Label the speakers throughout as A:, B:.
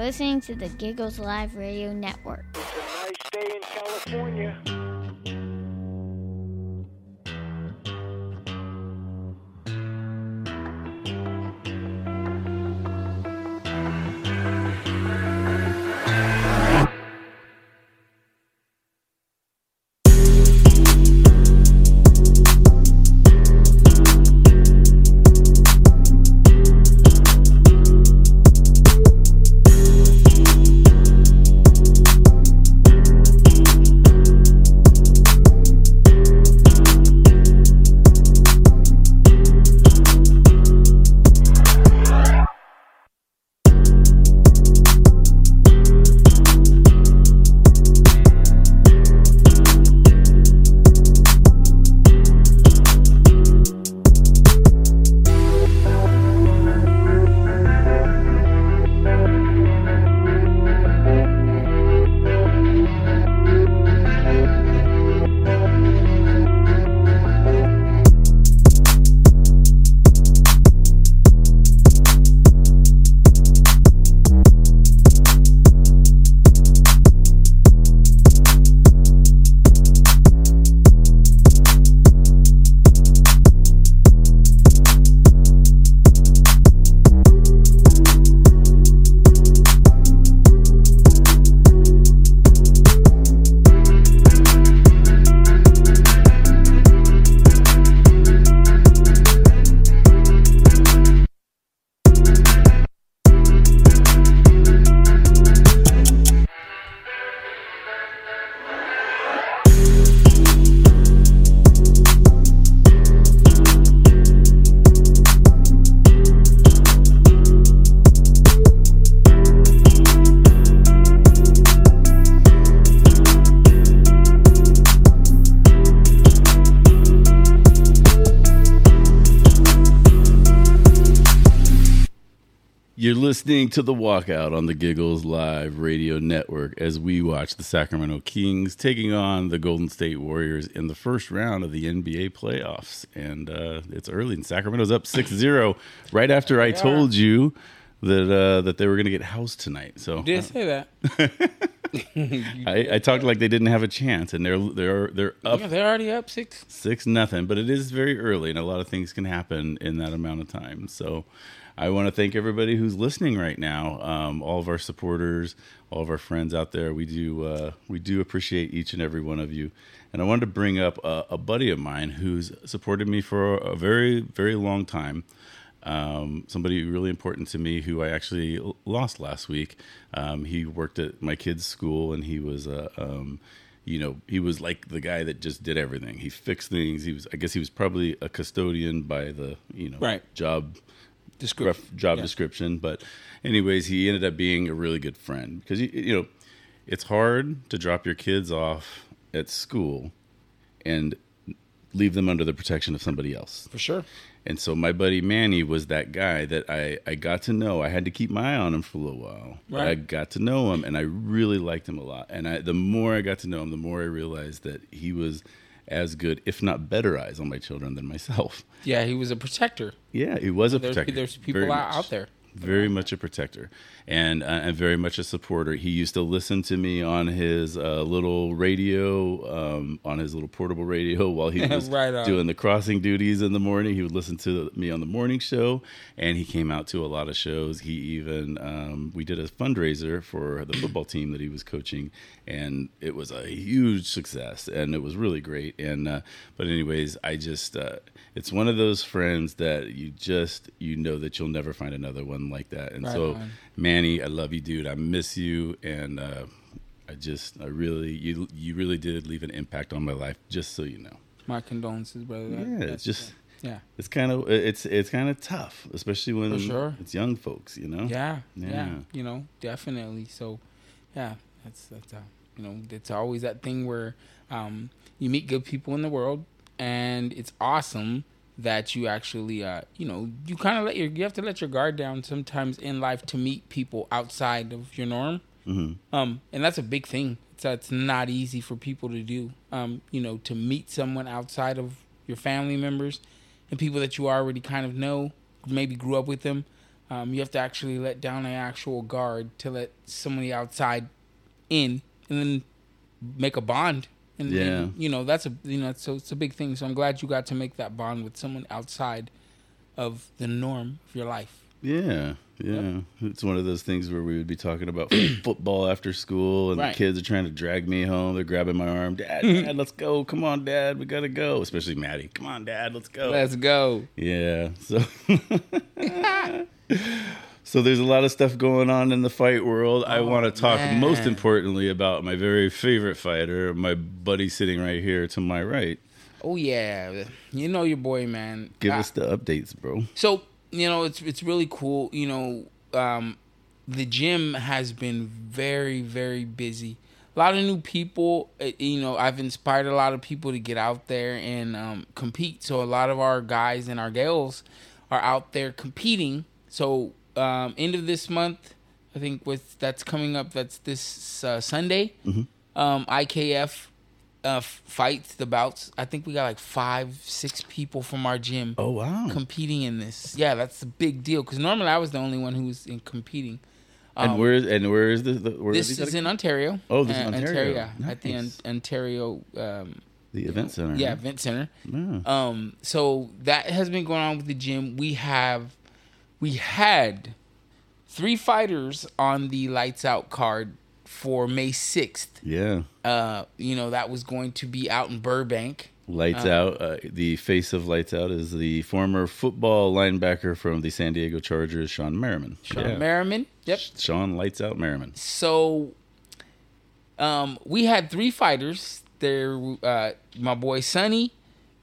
A: Listening to the Giggles Live Radio Network.
B: It's a nice day in California.
C: Listening to the walkout on the Giggles Live Radio Network as we watch the Sacramento Kings taking on the Golden State Warriors in the first round of the NBA playoffs. And uh, it's early, and Sacramento's up 6 0 right after I told you that uh, that they were going to get housed tonight. So
D: Did say that?
C: I, I talked like they didn't have a chance, and they're they're they're up
D: Yeah, they're already up six.
C: six nothing but it is very early and a lot of things can happen in that amount of time so i want to thank everybody who's listening right now um, all of our supporters all of our friends out there we do uh, we do appreciate each and every one of you and i wanted to bring up a, a buddy of mine who's supported me for a very very long time um, somebody really important to me who I actually lost last week. Um, he worked at my kid's school and he was a, um, you know, he was like the guy that just did everything. He fixed things. He was, I guess he was probably a custodian by the, you know,
D: Right.
C: job. Rough job
D: Yeah.
C: description. But, anyways, he ended up being a really good friend because you, you know, it's hard to drop your kids off at school and leave them under the protection of somebody else.
D: For sure.
C: And so my buddy Manny was that guy that I, I got to know. I had to keep my eye on him for a little while. But I got to know him and I really liked him a lot. And I the more I got to know him, the more I realized that he was as good, if not better eyes on my children than myself.
D: Yeah, he was a protector.
C: Yeah, he was a
D: There's,
C: protector.
D: there's people out, out there.
C: Very much a protector, and I'm very much a supporter. He used to listen to me on his uh, little radio, um, on his little portable radio while he was
D: Right
C: doing the crossing duties in the morning. He would listen to me on the morning show, and he came out to a lot of shows. He even um, we did a fundraiser for the football team that he was coaching, and it was a huge success, and it was really great. And uh, but anyways, I just uh, it's one of those friends that you just you know that you'll never find another one like that. And
D: Right
C: so,
D: on.
C: Manny, I love you, dude. I miss you, and uh, I just I really you you really did leave an impact on my life. Just so you know.
D: My condolences, brother.
C: Yeah, it's just
D: yeah,
C: it's kind of it's it's kind of tough, especially when
D: sure.
C: it's young folks. You know.
D: yeah, yeah,
C: Yeah.
D: You know, definitely. So, yeah, that's that's uh, you know, it's always that thing where um, you meet good people in the world, and it's awesome that you actually, uh, you know, you kind of let your you have to let your guard down sometimes in life to meet people outside of your norm.
C: hmm
D: Um, and that's a big thing. It's, it's not easy for people to do. Um, you know, to meet someone outside of your family members and people that you already kind of know, maybe grew up with them. Um, you have to actually let down an actual guard to let somebody outside in, and then make a bond. And,
C: Yeah.
D: and, you know that's a you know so it's a big thing. So I'm glad you got to make that bond with someone outside of the norm of your life.
C: Yeah, yeah. It's one of those things where we would be talking about football after school, and
D: Right.
C: the kids are trying to drag me home. They're grabbing my arm. Dad, Dad, let's go. Come on, Dad, we gotta go. Especially Maddie. Come on, Dad, let's go.
D: Let's go.
C: Yeah. So. So there's a lot of stuff going on in the fight world. I want to talk most importantly about my very favorite fighter, my buddy sitting right here to my right.
D: Oh yeah, you know your boy, man.
C: Give us the updates, bro.
D: So you know it's it's really cool. You know, um, the gym has been very very busy. A lot of new people. uh, You know, I've inspired a lot of people to get out there and um, compete. So a lot of our guys and our gals are out there competing. So um, end of this month, I think with that's coming up. That's this uh, Sunday. Um, IKF uh, fights the bouts. I think we got like five, six people from our gym
C: Oh wow.
D: competing in this. Yeah, that's a big deal because normally I was the only one who was in competing.
C: and where is and where is the, the where
D: Um, This
C: these
D: is in Ontario.
C: Oh, this is
D: Uh,
C: Ontario.
D: yeah, at the on- Ontario. Um,
C: the event center?
D: yeah,
C: right?
D: event center.
C: Yeah.
D: Um, so that has been going on with the gym. We have, we had three fighters on the lights out card for May sixth.
C: yeah.
D: Uh, you know that was going to be out in Burbank.
C: Lights
D: Um,
C: out. Uh, the face of Lights Out is the former football linebacker from the San Diego Chargers, Shawne Merriman.
D: Shawne
C: Yeah.
D: Merriman. Yep.
C: Shawne Lights Out Merriman.
D: So, um, we had three fighters. There, uh, my boy Sonny.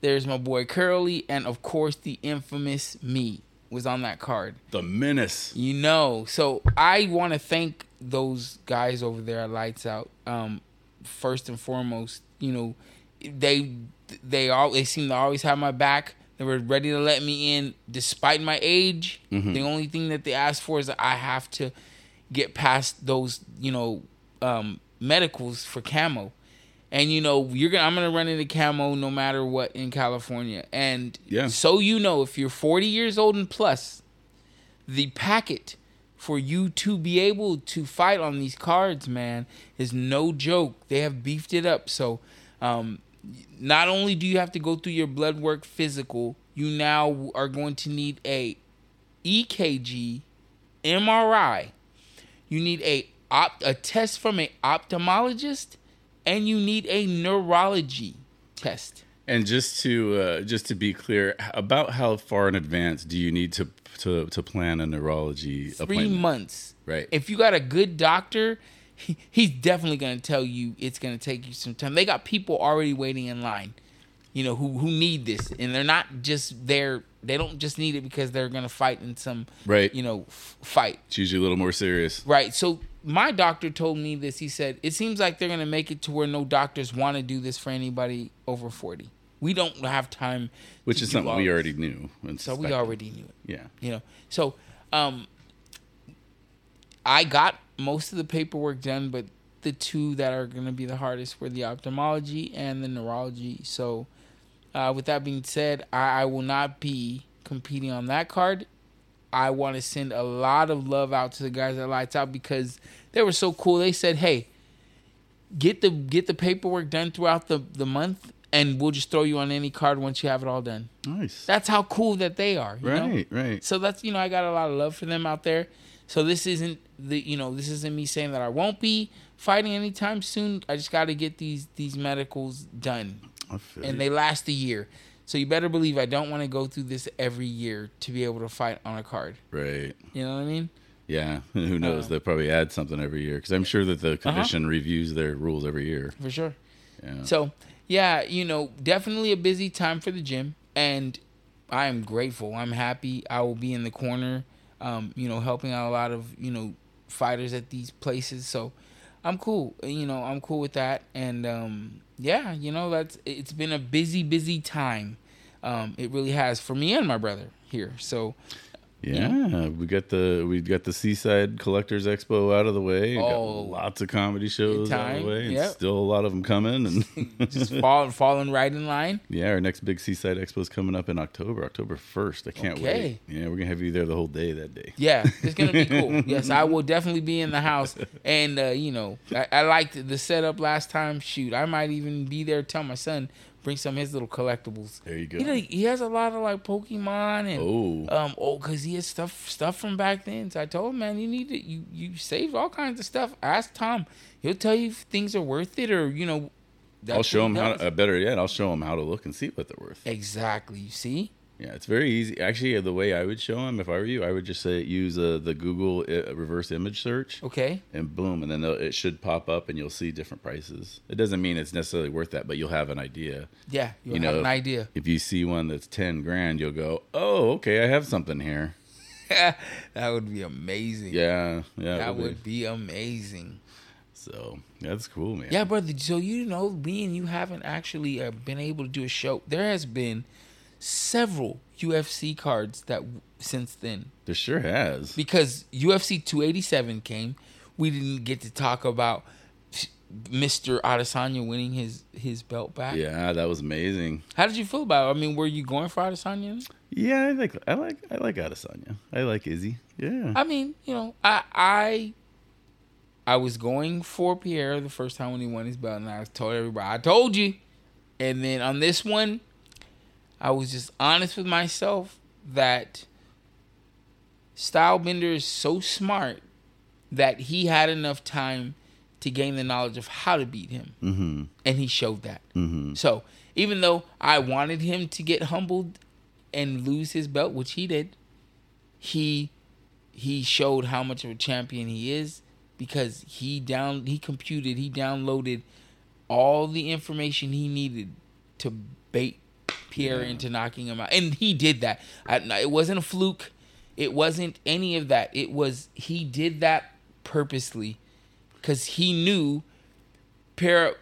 D: There's my boy Curly, and of course the infamous me was on that card.
C: The menace.
D: You know, so I want to thank those guys over there at Lights Out. Um, first and foremost, you know, they they all they seem to always have my back. They were ready to let me in despite my age. The only thing that they asked for is that I have to get past those, you know, um, medicals for CAMO. And you know, you're gonna I'm gonna run into CAMO no matter what in California. And
C: Yeah.
D: so you know, if you're 40 years old and plus, the packet for you to be able to fight on these cards, man, is no joke. They have beefed it up. So, um, not only do you have to go through your blood work physical, you now are going to need a EKG, MRI. You need a op- a test from an ophthalmologist, and you need a neurology test.
C: And just to uh, just to be clear, about how far in advance do you need to to, to plan a neurology
D: Three
C: appointment?
D: months.
C: Right.
D: If you got a good doctor, he, he's definitely going to tell you it's going to take you some time. They got people already waiting in line, you know, who who need this, and they're not just there. They don't just need it because they're going to fight in some,
C: Right.
D: you know, f- fight.
C: It's usually a little more serious.
D: Right. So my doctor told me this. He said it seems like they're going to make it to where no doctors want to do this for anybody over forty. We don't have time.
C: Which is something we already knew. and
D: So we already knew it
C: Yeah.
D: you know so um i got most of the paperwork done but the two that are going to be the hardest were the ophthalmology and the neurology so uh, with that being said I, I will not be competing on that card i want to send a lot of love out to the guys at lights out because they were so cool they said hey get the get the paperwork done throughout the the month and we'll just throw you on any card once you have it all done
C: Nice.
D: that's how cool that they are you know?
C: right. Right.
D: So that's you know I got a lot of love for them out there. So this isn't the you know this isn't me saying that I won't be fighting anytime soon. I just got to get these these medicals done,
C: I feel
D: and
C: you.
D: they last a year. So you better believe I don't want to go through this every year to be able to fight on a card.
C: right.
D: You know what I mean?
C: Yeah. Who knows?
D: Uh,
C: They'll probably add something every year because I'm sure that the commission reviews their rules every year.
D: For sure.
C: Yeah.
D: So yeah, you know, definitely a busy time for the gym, and I am grateful. I'm happy. I will be in the corner, um, you know, helping out a lot of you know fighters at these places. So I'm cool. You know, I'm cool with that. And um, yeah, you know, that's it's been a busy, busy time. Um, it really has for me and my brother here. So
C: Yeah, we got the we got the Seaside Collectors Expo out of the way. We got
D: Oh.
C: lots of comedy shows out of the way. And
D: yep.
C: still a lot of them coming. And
D: Just fall, falling right in line.
C: yeah, our next big Seaside Expo is coming up in October, October first. I can't
D: Okay.
C: wait. Yeah, we're gonna have you there the whole day that day.
D: Yeah, it's gonna be cool. Yes, I will definitely be in the house. And uh, you know, I, I liked the setup last time. Shoot, I might even be there. Tell my son bring some of his little collectibles.
C: There you go.
D: You know, he has a lot of like Pokemon and
C: Oh.
D: um oh, cause he has stuff stuff from back then. So I told him, man, you need to you you saved all kinds of stuff. Ask Tom, he'll tell you if things are worth it or you know.
C: I'll show
D: him he
C: how. To, uh, better yet, I'll show him how to look and see what they're worth.
D: exactly. You see.
C: Yeah, it's very easy. Actually, the way I would show them, if I were you, I would just say use uh, the Google uh, reverse image search.
D: Okay.
C: and boom, and then it should pop up, and you'll see different prices. It doesn't mean it's necessarily worth that, but you'll have an idea.
D: Yeah, you'll
C: You
D: have
C: know,
D: an idea.
C: If you see one that's ten grand, you'll go, "Oh, okay, I have something here."
D: that would be amazing.
C: Yeah, yeah,
D: That
C: be-
D: would be amazing.
C: So that's cool, man.
D: Yeah, brother. So you know, me and you haven't actually uh, been able to do a show. There has been several UFC cards that since then
C: there sure has.
D: because UFC 287 came. We didn't get to talk about Mr. Adesanya winning his his belt back.
C: Yeah, that was amazing.
D: How did you feel about it? I mean, were you going for Adesanya?
C: Yeah, I like, I like, I like Adesanya. I like Izzy. Yeah,
D: I mean, you know, I I I was going for Pierre the first time when he won his belt, and I told everybody, I told you. And then on this one, I was just honest with myself that Stylebender is so smart that he had enough time to gain the knowledge of how to beat him,
C: mm-hmm,
D: and he showed that.
C: mm-hmm.
D: So even though I wanted him to get humbled and lose his belt, which he did, he he showed how much of a champion he is because he down he computed he downloaded all the information he needed to bait Pierre into knocking him out, and he did that. I, it wasn't a fluke. It wasn't any of that. It was he did that purposely because he knew Pierre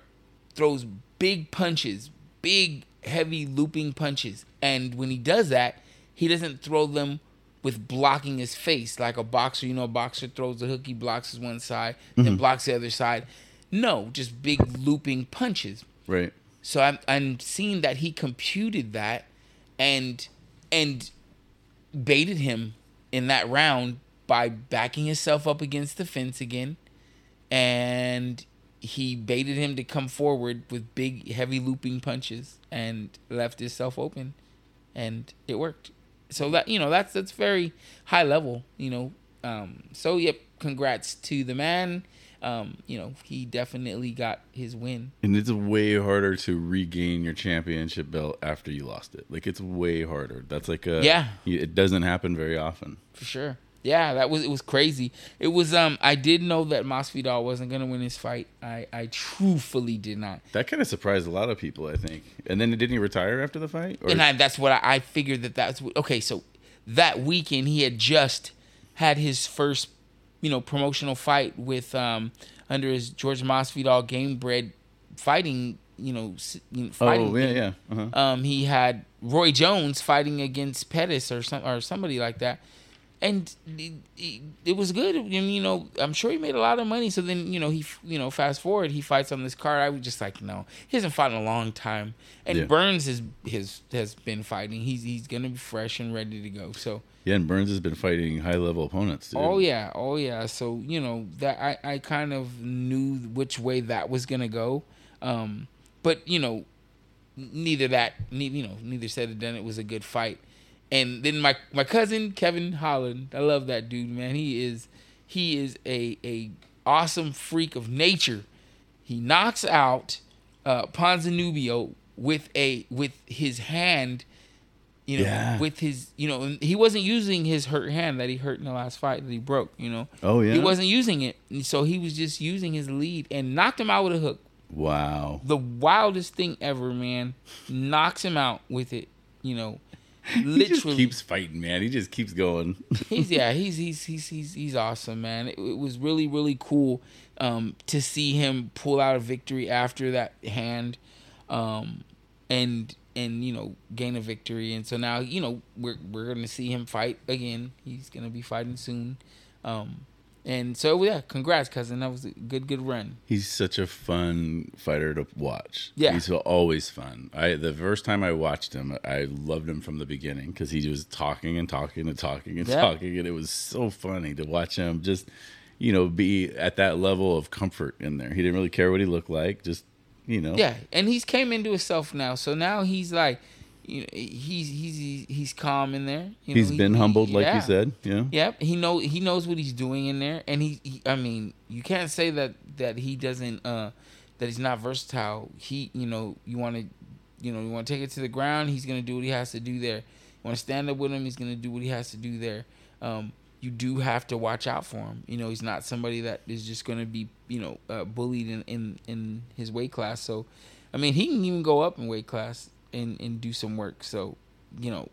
D: throws big punches, big heavy looping punches, and when he does that, he doesn't throw them with blocking his face like a boxer. You know, a boxer throws the hook, he blocks his one side, then mm-hmm. blocks the other side. No, just big looping punches.
C: Right.
D: So I'm I'm seeing that he computed that and and baited him in that round by backing himself up against the fence again and he baited him to come forward with big heavy looping punches and left himself open and it worked. So that you know that's that's very high level, you know. Um so yep, congrats to the man. Um, you know, he definitely got his win.
C: And it's way harder to regain your championship belt after you lost it. Like it's way harder. That's like a
D: Yeah.
C: It doesn't happen very often.
D: for sure. Yeah, that was it was crazy. It was um I did know that Masvidal wasn't gonna win his fight. I I truthfully did not,
C: That kind of surprised a lot of people, I think. And then didn't he retire after the fight? Or
D: and I, that's what I, I figured that that's what, okay. So that weekend he had just had his first you know promotional fight with um under his George Masvidal Gamebred fighting you know, know fighting.
C: oh yeah, yeah. Uh-huh.
D: um, he had Roy Jones fighting against Pettis or some or somebody like that, and it, it, it was good. And you know, I'm sure he made a lot of money. So then, you know, he you know, fast forward, he fights on this card. I was just like, no, he hasn't fought in a long time. And
C: Yeah.
D: Burns has has has been fighting. He's he's gonna be fresh and ready to go. So.
C: Yeah, and Burns has been fighting high level opponents.
D: Oh yeah, oh yeah. So you know that I I kind of knew which way that was gonna go, um, but you know, neither that ne- you know neither said it done. It was a good fight, and then my my cousin Kevin Holland. I love that dude, man. He is he is a a awesome freak of nature. He knocks out uh, Ponzinibbio with a with his hand you know,
C: Yeah.
D: with his, you know, he wasn't using his hurt hand that he hurt in the last fight that he broke, you know.
C: Oh yeah.
D: He wasn't using it. And so he was just using his lead and knocked him out with a hook.
C: Wow.
D: The wildest thing ever, man. Knocks him out with it, you know.
C: He just
D: Literally.
C: keeps fighting, man. He just keeps going.
D: he's yeah, he's he's he's he's he's awesome, man. It, it was really really cool um, to see him pull out a victory after that hand, um, and and you know gain a victory. And so now you know we're we're gonna see him fight again. He's gonna be fighting soon. Um, and so yeah, congrats, cousin. That was a good good run.
C: He's such a fun fighter to watch.
D: Yeah.
C: he's always fun. I the first time I watched him, I loved him from the beginning because he was talking and talking and talking and
D: Yeah.
C: talking, and it was so funny to watch him just, you know, be at that level of comfort in there. He didn't really care what he looked like, just you know.
D: Yeah, and he's came into himself now. So now he's like, you know, he's he's he's calm in there. You know,
C: He's
D: he-
C: been
D: he-
C: humbled, like
D: yeah.
C: you said. Yeah.
D: Yep, he know he knows what he's doing in there, and he, he I mean, you can't say that that he doesn't uh that he's not versatile. He, you know, you want to, you know, you want to take it to the ground. He's gonna do what he has to do there. You want to stand up with him. He's gonna do what he has to do there. Um, you do have to watch out for him. You know, he's not somebody that is just gonna be, you know, uh, bullied in, in in his weight class. So, I mean, he can even go up in weight class and and do some work. So, you know,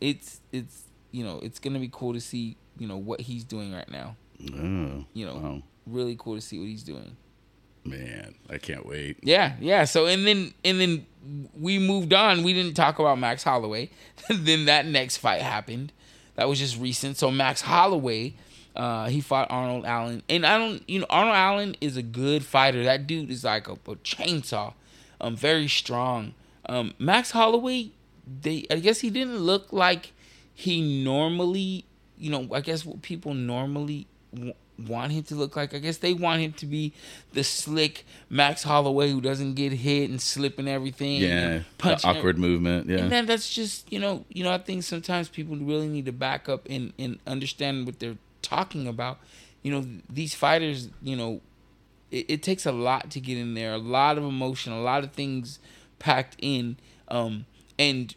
D: it's it's you know it's gonna be cool to see you know what he's doing right now.
C: Oh,
D: You know,
C: wow.
D: really cool to see what he's doing.
C: man, I can't wait.
D: Yeah, yeah. So and then and then we moved on. We didn't talk about Max Holloway. then that next fight happened. That was just recent. So Max Holloway, uh, he fought Arnold Allen, and I don't, you know, Arnold Allen is a good fighter. That dude is like a, a chainsaw, um, very strong. Um, Max Holloway, they, I guess he didn't look like he normally, you know, I guess what people normally want him to look like. I guess they want him to be the slick Max Holloway who doesn't get hit and slip and everything.
C: Yeah, the awkward movement. Yeah,
D: and then that's just you know you know I think sometimes people really need to back up and and understand what they're talking about. You know these fighters, you know, it, it takes a lot to get in there, a lot of emotion, a lot of things packed in, um, and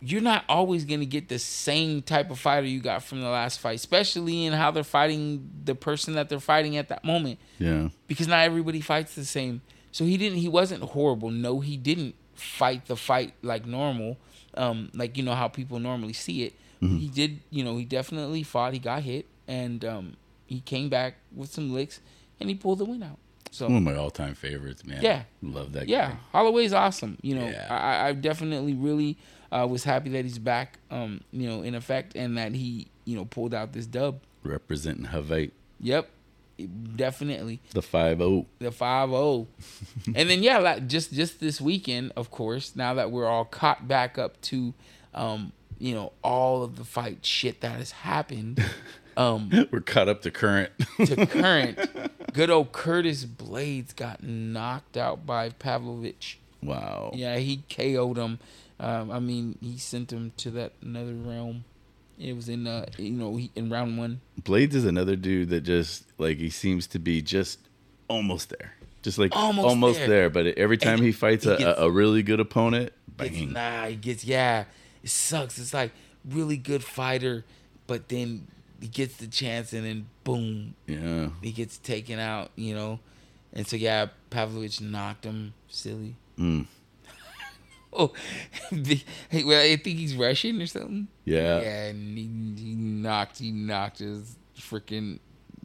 D: you're not always gonna get the same type of fighter you got from the last fight, especially in how they're fighting the person that they're fighting at that moment
C: yeah.
D: because not everybody fights the same. So he didn't. He wasn't horrible. No, he didn't fight the fight like normal, um, like you know how people normally see it. He did. You know, he definitely fought. He got hit, and um, he came back with some licks, and he pulled the win out. So
C: One of my all-time favorites, man.
D: Yeah.
C: love that.
D: yeah,
C: guy.
D: Holloway's awesome. You know,
C: Yeah.
D: I, I definitely really uh, was happy that he's back. Um, you know, in effect, and that he you know pulled out this dub.
C: representing Hawaii,
D: Yep, definitely.
C: the five oh.
D: the five zero, and then yeah, like just just this weekend, of course. Now that we're all caught back up to, um, you know, all of the fight shit that has happened, um,
C: We're caught up to current.
D: to current, good old Curtis Blaydes got knocked out by Pavlovich.
C: wow.
D: Yeah, he KO'd him. Um, I mean, he sent him to that another realm. It was in, uh, you know, he, in round one.
C: Blaydes is another dude that just like he seems to be just almost there, just like
D: Almost
C: almost,
D: there.
C: there. But every time
D: he-
C: he fights
D: he
C: a,
D: gets-
C: a, really good opponent, bang.
D: nah, he gets yeah. It sucks. It's like really good fighter, but then he gets the chance and then boom,
C: Yeah,
D: he gets taken out. You know, and so yeah, Pavlovich knocked him silly.
C: Mm.
D: Oh, hey, well, I think he's Russian or something.
C: yeah,
D: Yeah, and he, he knocked he knocked his freaking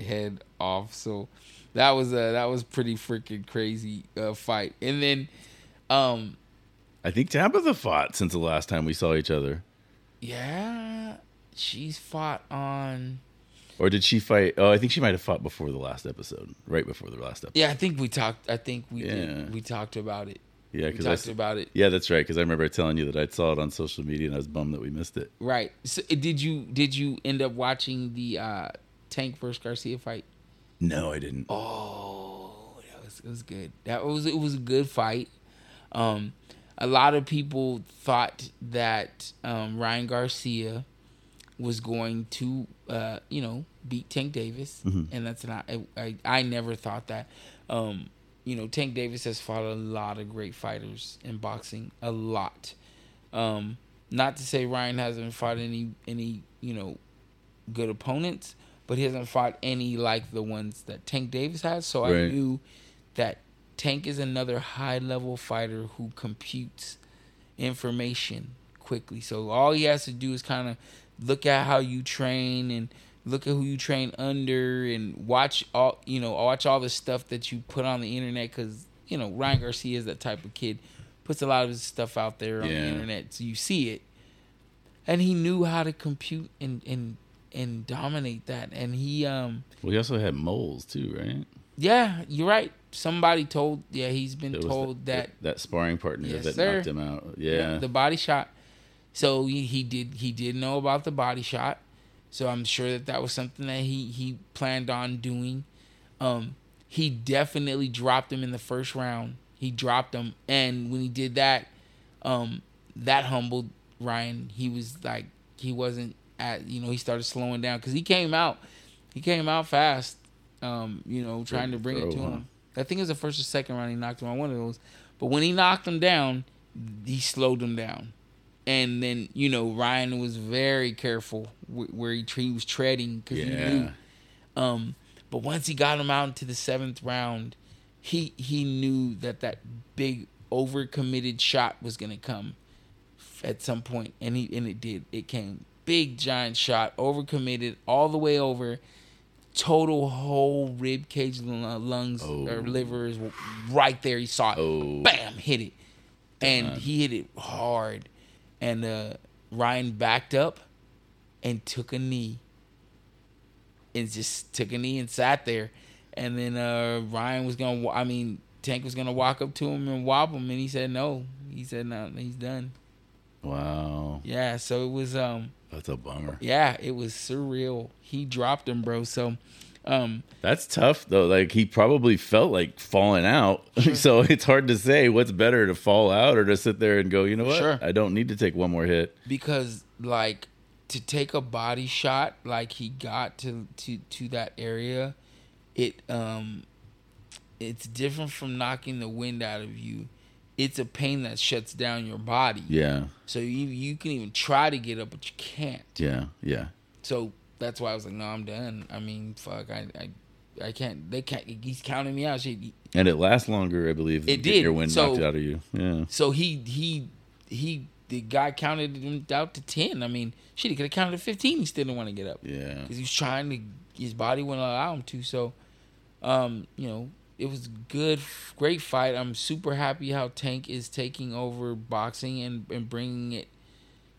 D: head off. So that was a that was pretty freaking crazy uh, fight. And then, um,
C: I think Tabitha fought since the last time we saw each other,
D: yeah, she's fought on.
C: or did she fight? Oh, I think she might have fought before the last episode, right before the last episode.
D: Yeah, I think we talked. I think we
C: Yeah.
D: did, we talked about it.
C: Yeah, because
D: talked
C: s-
D: about it.
C: yeah, that's right. Because I remember telling you that I saw it on social media and I was bummed that we missed it.
D: Right. So uh, did you did you end up watching the uh, Tank versus Garcia fight?
C: No, I didn't.
D: Oh, that was it was good. That was it was a good fight. Um, a lot of people thought that um, Ryan Garcia was going to, uh, you know, beat Tank Davis, and that's not. I, I I never thought that. Um, you know, Tank Davis has fought a lot of great fighters in boxing, a lot. Um, not to say Ryan hasn't fought any any you know good opponents, but he hasn't fought any like the ones that Tank Davis has. So I knew that Tank is another high level fighter who computes information quickly. So all he has to do is kind of look at how you train and look at who you train under and watch all you know watch all the stuff that you put on the internet because you know Ryan Garcia is that type of kid puts a lot of his stuff out there on the internet, so you see it. And he knew how to compute and and and dominate that. And he um
C: Well, he also had moles too, right?
D: yeah, you're right. Somebody told yeah, he's been told that
C: that sparring partner
D: Yes,
C: that
D: sir.
C: knocked him out. Yeah,
D: the body shot. So he, he did he did know about the body shot. So I'm sure that that was something that he he planned on doing. Um, he definitely dropped him in the first round. He dropped him, and when he did that, um, that humbled Ryan. He was like he wasn't at you know he started slowing down because he came out he came out fast. Um, you know, trying to bring it to him. I think it was the first or second round he knocked him on one of those. But when he knocked him down, he slowed him down. And then you know Ryan was very careful wh- where he, he was treading because he knew. Um, but once he got him out into the seventh round, he he knew that that big overcommitted shot was gonna come at some point, and he and it did. It came big giant shot, overcommitted all the way over. Total whole rib cage, lungs
C: Oh.
D: or liver is right there. He saw it.
C: Oh.
D: Bam! Hit it, and he hit it hard. And uh, Ryan backed up and took a knee, and just took a knee and sat there. And then uh, Ryan was gonna, I mean, Tank was gonna walk up to him and whop him, and he said no. He said no. He's done.
C: wow,
D: Yeah. So it was. Um.
C: that's a bummer.
D: Yeah, it was surreal. He dropped him, bro. So, um,
C: That's tough though. Like he probably felt like falling out. so it's hard to say what's better to fall out or to sit there and go, you know what?
D: Sure.
C: I don't need to take one more hit.
D: because like to take a body shot like he got to to to that area, it um, it's different from knocking the wind out of you. It's a pain that shuts down your body.
C: Yeah.
D: So you you can even try to get up, but you can't.
C: Yeah. Yeah.
D: So that's why I was like, no, I'm done. I mean, fuck, I I, I can't. They can't. He's counting me out. Shit.
C: And it lasts longer, I believe.
D: It
C: than
D: did.
C: Your wind
D: So-
C: knocked out of you. Yeah.
D: So he he he the guy counted him out to ten. I mean, shit, he could have counted to fifteen. He still didn't want to get up
C: Yeah.
D: because he was trying to. His body wouldn't allow him to. So, um, you know, it was good, great fight. I'm super happy how Tank is taking over boxing and and bringing it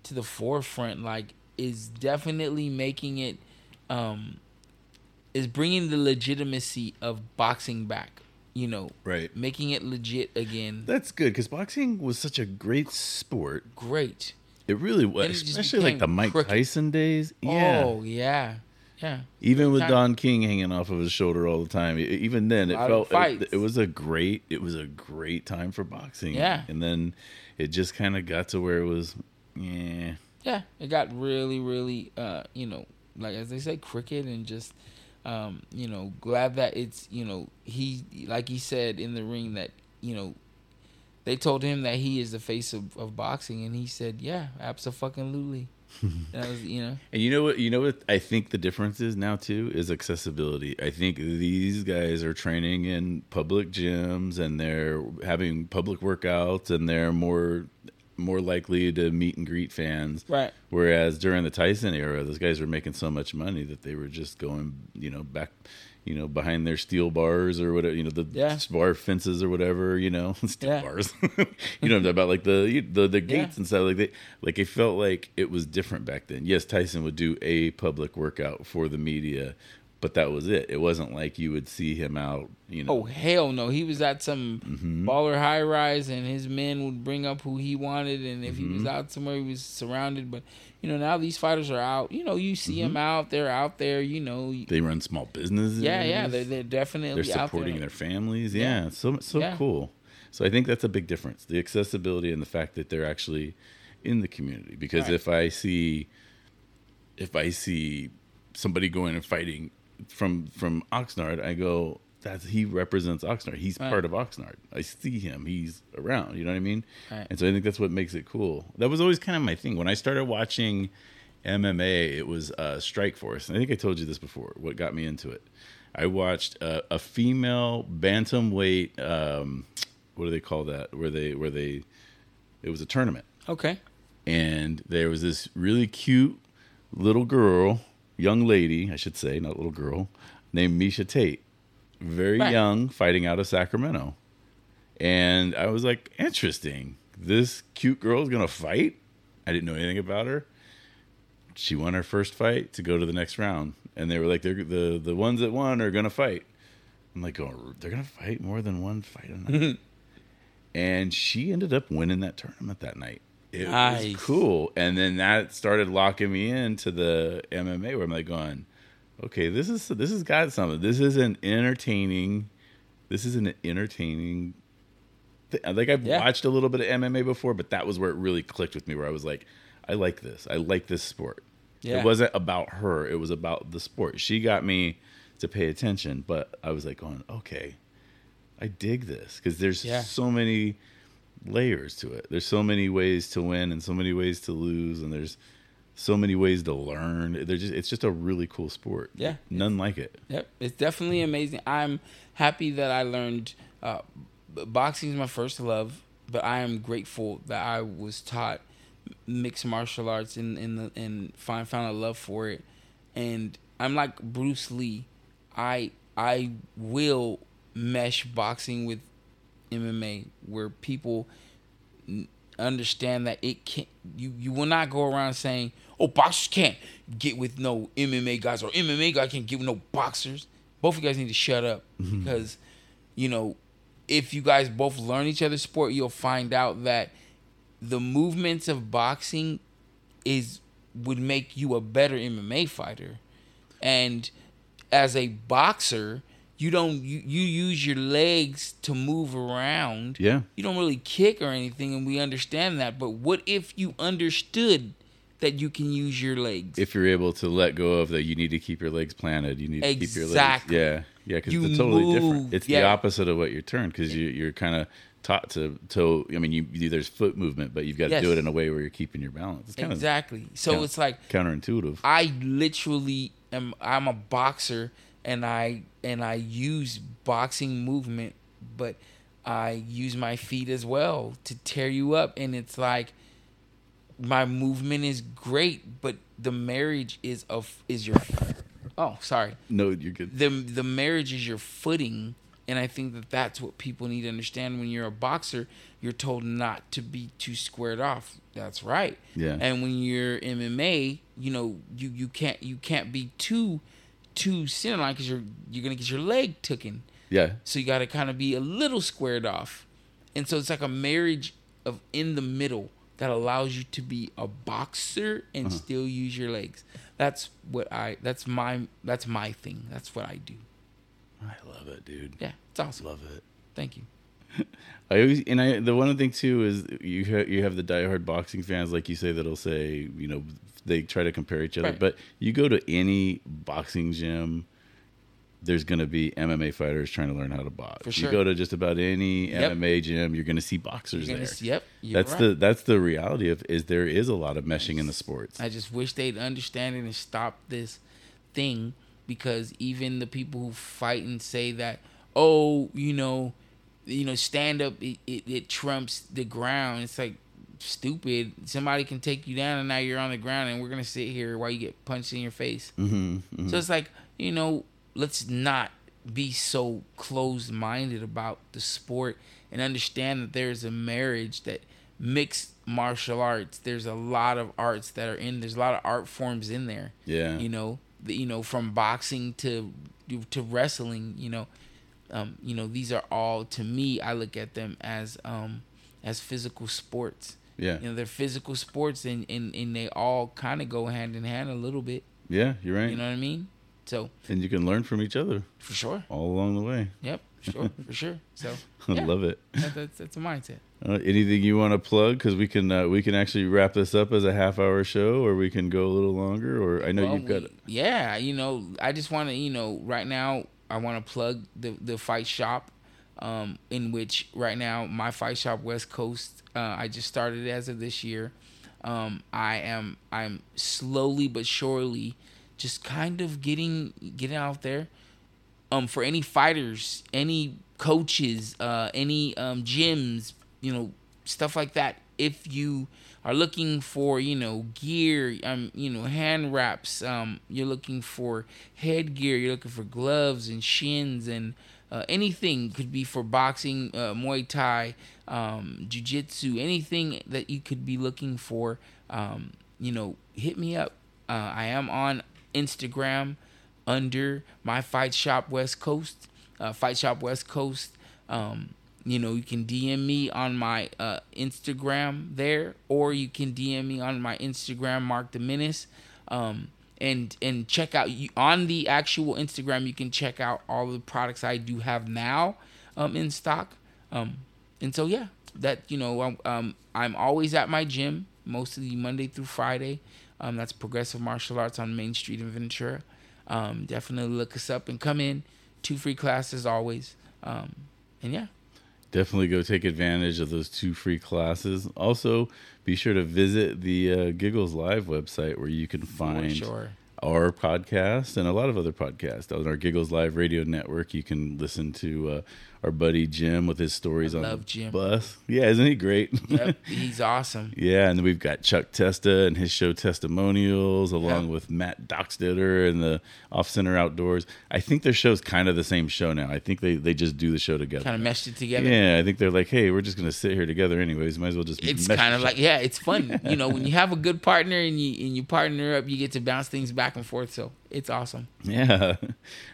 D: to the forefront. Like, is definitely making it, um, is bringing the legitimacy of boxing back. You know,
C: Right.
D: making it legit again.
C: That's good because boxing was such a great sport.
D: Great.
C: It really was,
D: it
C: especially like the Mike
D: crooked.
C: Tyson days. Yeah.
D: Oh yeah, yeah.
C: Even with Don King hanging off of his shoulder all the time, even then it felt it, it was a great it was a great time for boxing.
D: Yeah.
C: and then it just kind of got to where it was, yeah,
D: Yeah, it got really, really, uh, you know, like as they say, cricket, and just, um, you know, glad that it's, you know, he, like he said in the ring that, you know, they told him that he is the face of, of boxing, and he said, yeah, absolutely. that was, you know,
C: And you know what? You know what? I think the difference is now too is accessibility. I think these guys are training in public gyms and they're having public workouts and they're more more likely to meet and greet fans.
D: right.
C: Whereas during the Tyson era, those guys were making so much money that they were just going, you know, back, you know, behind their steel bars or whatever, you know, the
D: Yeah.
C: bar fences or whatever, you know, steel
D: Yeah.
C: bars. you know, about like the the the gates
D: Yeah.
C: and stuff like they like it felt like it was different back then. Yes, Tyson would do a public workout for the media, but that was it. It wasn't like you would see him out, you know.
D: Oh hell no! He was at some
C: Mm-hmm.
D: baller high rise, and his men would bring up who he wanted, and if he
C: Mm-hmm.
D: was out somewhere, he was surrounded. But you know now these fighters are out. You know you see
C: Mm-hmm.
D: them out. They're out there. You know.
C: They run small businesses.
D: Yeah, yeah. They're they're definitely
C: they're supporting their families.
D: Yeah.
C: Yeah, so so
D: Yeah.
C: cool. So I think that's a big difference: the accessibility and the fact that they're actually in the community. Because
D: Right.
C: if I see, if I see somebody going and fighting from from Oxnard, I go, "That's he represents Oxnard. He's
D: Right.
C: part of Oxnard. I see him. He's around. You know what I mean?"
D: Right.
C: And so I think that's what makes it cool. That was always kind of my thing when I started watching MMA. It was uh, Strikeforce. And I think I told you this before. What got me into it? I watched uh, a female bantamweight. Um, what do they call that? Where they where they? It was a tournament,
D: Okay.
C: and there was this really cute little girl, young lady, I should say, not a little girl, named Miesha Tate, very
D: Right.
C: young, fighting out of Sacramento. And I was like, interesting. This cute girl is gonna fight. I didn't know anything about her. She won her first fight to go to the next round, and they were like, "They're the the ones that won are gonna fight." I'm like, "Oh, they're gonna fight more than one fight a night." and she ended up winning that tournament that night. It
D: Nice.
C: was cool, and then that started locking me into the MMA where I'm like going, "Okay, this is this has got something. This is an entertaining. This is an entertaining." Th- like I've
D: Yeah.
C: watched a little bit of MMA before, but that was where it really clicked with me. Where I was like, "I like this. I like this sport."
D: Yeah.
C: It wasn't about her. It was about the sport. She got me to pay attention, but I was like going, okay, I dig this because there's
D: Yeah.
C: so many layers to it. There's so many ways to win and so many ways to lose, and there's so many ways to learn. There's just it's just a really cool sport.
D: Yeah.
C: none like it.
D: Yep, it's definitely amazing. I'm happy that I learned uh, boxing is my first love, but I am grateful that I was taught mixed martial arts and in the and find found a love for it. And I'm like Bruce Lee. I I will mesh boxing with MMA where people understand that it can't you you will not go around saying oh boxers can't get with no MMA guys or MMA guy can't get with no boxers. Both of you guys need to shut up mm-hmm. because you know if you guys both learn each other's sport you'll find out that the movements of boxing is would make you a better MMA fighter. And as a boxer you don't you, you use your legs to move around
C: Yeah,
D: you don't really kick or anything and we understand that but what if you understood that you can use your legs
C: if you're able to let go of that, you need to keep your legs planted. You need to keep your legs.
D: Exactly.
C: Yeah, yeah, because it's totally
D: move,
C: different. It's the opposite of what you're turned because you, you're kind of taught to to. I mean, you, you there's foot movement, but you've got to do it in a way where you're keeping your balance. It's kind
D: exactly so
C: yeah.
D: it's like
C: counterintuitive.
D: I literally am I'm a boxer and I and I use boxing movement but I use my feet as well to tear you up and it's like my movement is great but the marriage is of is your Oh, sorry.
C: no, you're good.
D: The the marriage is your footing and I think that that's what people need to understand when you're a boxer you're told not to be too squared off. That's right.
C: Yeah.
D: And when you're MMA, you know, you you can't you can't be too too center line because you're you're gonna get your leg taken.
C: Yeah,
D: So you got to kind of be a little squared off, and so it's like a marriage of in the middle that allows you to be a boxer and
C: Uh-huh.
D: still use your legs. That's what I. That's my. That's my thing. That's what I do.
C: I love it, dude.
D: Yeah, it's awesome.
C: Love it.
D: Thank you.
C: I always and I the one thing too is you ha- you have the diehard boxing fans like you say that'll say you know they try to compare each other,
D: Right.
C: but you go to any boxing gym, there's going to be MMA fighters trying to learn how to box.
D: For
C: You go to just about any
D: Yep.
C: MMA gym, you're going to see boxers there.
D: gonna yep.
C: That's
D: right.
C: the that's the reality of is there is a lot of meshing in the sports.
D: I just wish they'd understand it and stop this thing because even the people who fight and say that, oh, you know, you know, stand up it, it, it trumps the ground. It's like stupid. Somebody can take you down and now you're on the ground and we're gonna sit here while you get punched in your face.
C: mm-hmm,
D: So it's like, you know, let's not be so closed minded about the sport and understand that there's a marriage that mixed martial arts. There's a lot of arts that are in there's a lot of art forms in there.
C: Yeah.
D: You know, the, you know, from boxing to to wrestling, you know. Um, you know, these are all to me I look at them as um as physical sports.
C: Yeah.
D: You know, they're physical sports and, and, and they all kind of go hand in hand a little bit.
C: Yeah, you're right.
D: You know what I mean? So
C: and you can learn from each other
D: for sure.
C: all along the way.
D: Yep, sure, for sure. So
C: I love it.
D: that, that's that's a mindset.
C: Uh, anything you want to plug? Because we can uh, we can actually wrap this up as a half hour show, or we can go a little longer. Or I know
D: Well,
C: you've got
D: we- yeah, you know, I just want to, you know, right now I want to plug the the fight shop, um, in which right now my fight shop West Coast. Uh, I just started as of this year. Um, I am I'm slowly but surely just kind of getting getting out there. Um, for any fighters, any coaches, uh, any um, gyms, you know, stuff like that. If you are looking for, you know, gear, um, you know, hand wraps, um, you're looking for headgear, you're looking for gloves and shins and uh, anything could be for boxing, uh, Muay Thai, um, Jiu Jitsu, anything that you could be looking for. Um, you know, hit me up. Uh, I am on Instagram under my Fight Shop West Coast, uh, Fight Shop West Coast. Um, you know, you can DM me on my uh, Instagram there, or you can DM me on my Instagram, Mark the Menace. Um, and and check out you, on the actual Instagram. You can check out all the products I do have now um, in stock. Um, and so yeah, that you know, um, I'm always at my gym, mostly Monday through Friday. Um, that's Progressive Martial Arts on Main Street in Ventura. Um, definitely look us up and come in. Two free classes always. Um, and yeah,
C: Definitely go take advantage of those two free classes. Also, be sure to visit the uh, Giggles Live website where you can find
D: sure.
C: Our podcast and a lot of other podcasts on our Giggles Live radio network. You can listen to uh, our buddy Jim with his stories
D: I
C: on
D: love
C: the
D: Jim.
C: bus. Yeah, isn't he great?
D: yep, he's awesome.
C: Yeah, and we've got Chuck Testa and his show Testimonials, along
D: Yeah.
C: with Matt Dockstetter and the Off Center Outdoors. I think their show's kind of the same show now. I think they, they just do the show together.
D: Kind of meshed it together.
C: Yeah, I think they're like, hey, we're just gonna sit here together anyways. Might as well just.
D: it's kind of like yeah it's fun you know when you have a good partner and you and you partner up you get to bounce things back and forth so it's awesome
C: Yeah.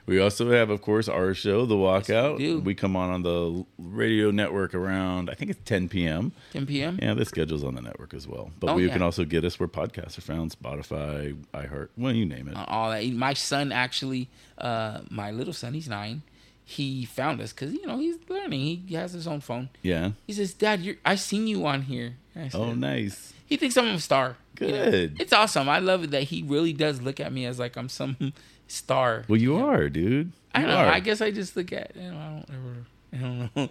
C: We also have, of course, our show, The Walkout.
D: do.
C: we come on on the radio network around, I think it's 10 p.m.
D: 10 p.m
C: Yeah, the schedule's on the network as well. But
D: Oh,
C: we
D: yeah.
C: can also get us where podcasts are found Spotify, iHeart, well, you name it.
D: Uh, all that my son actually uh my little son he's nine he found us because you know he's learning he has his own phone
C: yeah.
D: he says dad you're i seen you on here I said,
C: Oh, nice.
D: He thinks i'm a star you know?
C: Good.
D: it's awesome i love it that he really does look at me as like i'm some star
C: Well, you are, dude.
D: i
C: You
D: don't know
C: are.
D: i guess i just look at you know, i don't ever i don't know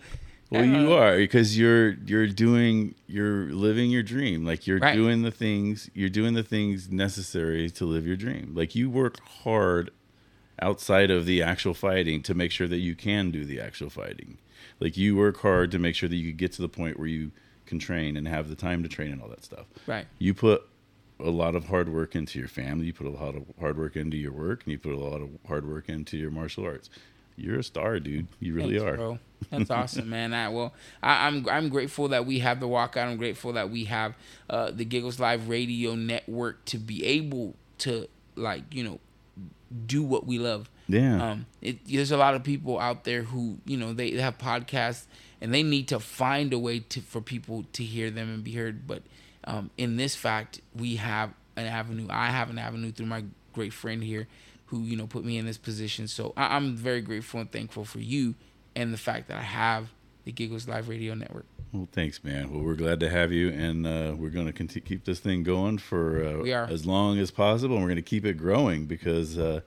C: Well,
D: don't
C: you
D: know.
C: are because you're you're doing you're living your dream. Like you're
D: Right.
C: doing the things you're doing the things necessary to live your dream. Like you work hard outside of the actual fighting to make sure that you can do the actual fighting. Like you work hard to make sure that you get to the point where you can train and have the time to train and all that stuff.
D: right
C: You put a lot of hard work into your family. You put a lot of hard work into your work, and you put a lot of hard work into your martial arts. You're a star, dude. You really
D: Thanks,
C: are.
D: bro. That's awesome, man. I, well, I, I'm I'm grateful that we have the walkout. I'm grateful that we have uh, the Giggles Live Radio Network to be able to like you know do what we love.
C: Yeah.
D: Um, it, there's a lot of people out there who you know they have podcasts and they need to find a way to for people to hear them and be heard. But um, in this fact, we have an avenue. I have an avenue through my great friend here, who you know put me in this position. So I, I'm very grateful and thankful for you and the fact that I have the Giggles Live Radio Network.
C: Well, thanks, man. Well, we're glad to have you, and uh, we're going to keep this thing going for uh, as long as possible, and we're going to keep it growing because uh,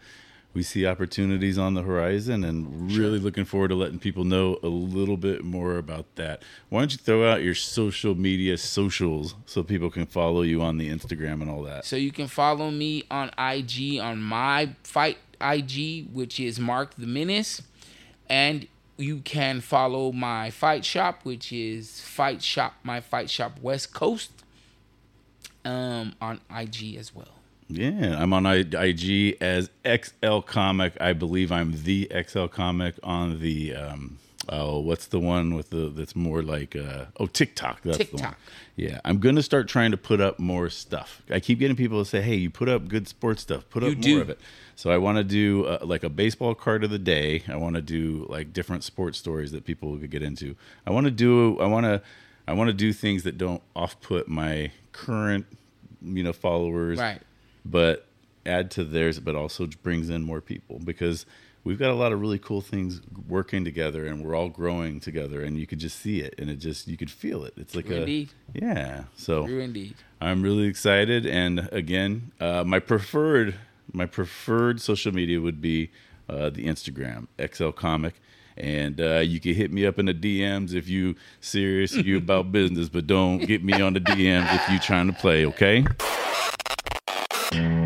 C: we see opportunities on the horizon, and really looking forward to letting people know a little bit more about that. Why don't you throw out your social media socials so people can follow you on the Instagram and all that?
D: So you can follow me on IG on my fight IG, which is Mark the Menace, and you can follow my fight shop, which is Fight Shop, my Fight Shop West Coast, um, on IG as well.
C: Yeah, I'm on IG as XL Comic. I believe I'm the XL Comic on the um oh what's the one with the that's more like uh oh TikTok. That's the one.
D: TikTok.
C: Yeah, I'm gonna start trying to put up more stuff. I keep getting people to say, "Hey, you put up good sports stuff. Put up
D: You
C: more
D: do.
C: of it." So I want to do uh, like a baseball card of the day. I want to do like different sports stories that people could get into. I want to do. I want to. I want to do things that don't off put my current, you know, followers
D: Right.
C: But add to theirs, but also brings in more people because we've got a lot of really cool things working together and we're all growing together and you could just see it and it just you could feel it. It's like
D: True
C: a
D: indeed.
C: yeah. So
D: True indeed.
C: I'm really excited and again, uh, my preferred my preferred social media would be uh, the Instagram XL Comic. And uh, you can hit me up in the DMs if you serious, you about business, but don't get me on the DMs if you trying to play, okay? Mm.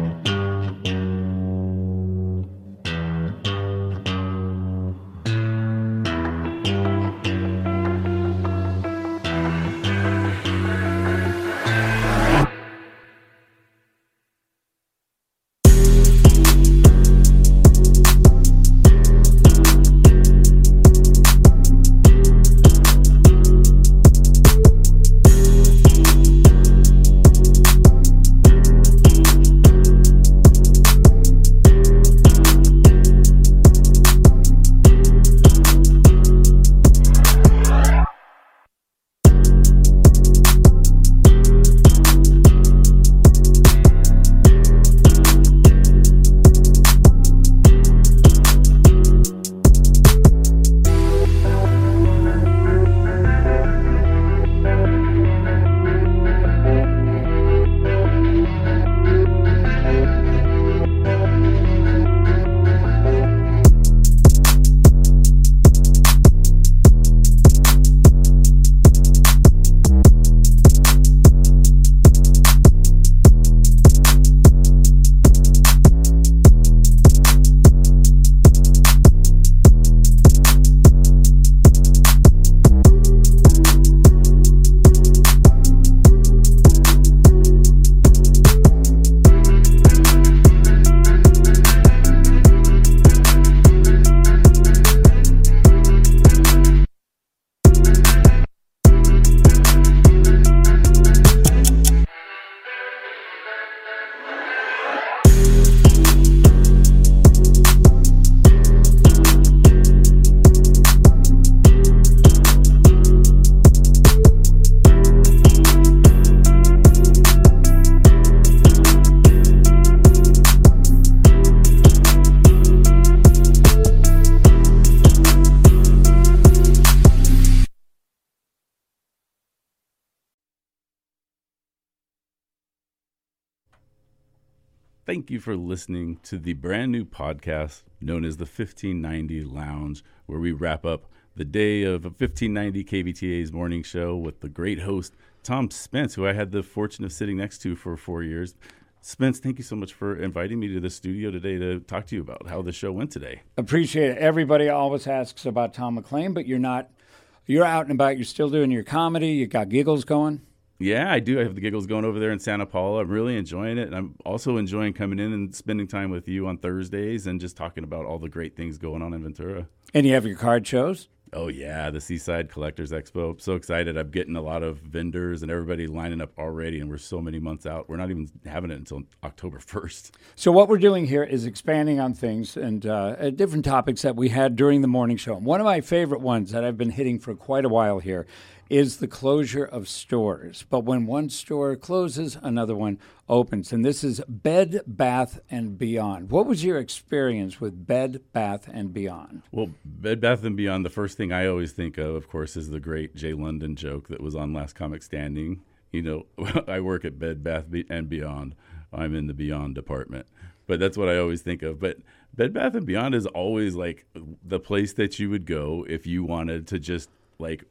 C: Thank you for listening to the brand new podcast known as the 1590 Lounge, where we wrap up the day of 1590 KVTA's morning show with the great host, Tom Spence, who I had the fortune of sitting next to for four years. Spence, thank you so much for inviting me to the studio today to talk to you about how the show went today.
E: Appreciate it. Everybody always asks about Tom McLean, but you're not. You're out and about. You're still doing your comedy. You got giggles going.
C: Yeah, I do. I have the giggles going over there in Santa Paula. I'm really enjoying it. And I'm also enjoying coming in and spending time with you on Thursdays and just talking about all the great things going on in Ventura.
E: And you have your card shows.
C: Oh yeah, the Seaside Collectors Expo. I'm so excited. I'm getting a lot of vendors and everybody lining up already and we're so many months out. We're not even having it until October 1st.
E: So what we're doing here is expanding on things and uh, different topics that we had during the morning show. One of my favorite ones that I've been hitting for quite a while here is the closure of stores. But when one store closes, another one opens. And this is Bed Bath and Beyond. What was your experience with Bed Bath and Beyond?
C: Well, Bed Bath and Beyond, the first thing I always think of, of course, is the great Jay London joke that was on Last Comic Standing. You know, I work at Bed Bath and Beyond. I'm in the Beyond department. But that's what I always think of. But Bed Bath and Beyond is always like the place that you would go if you wanted to just like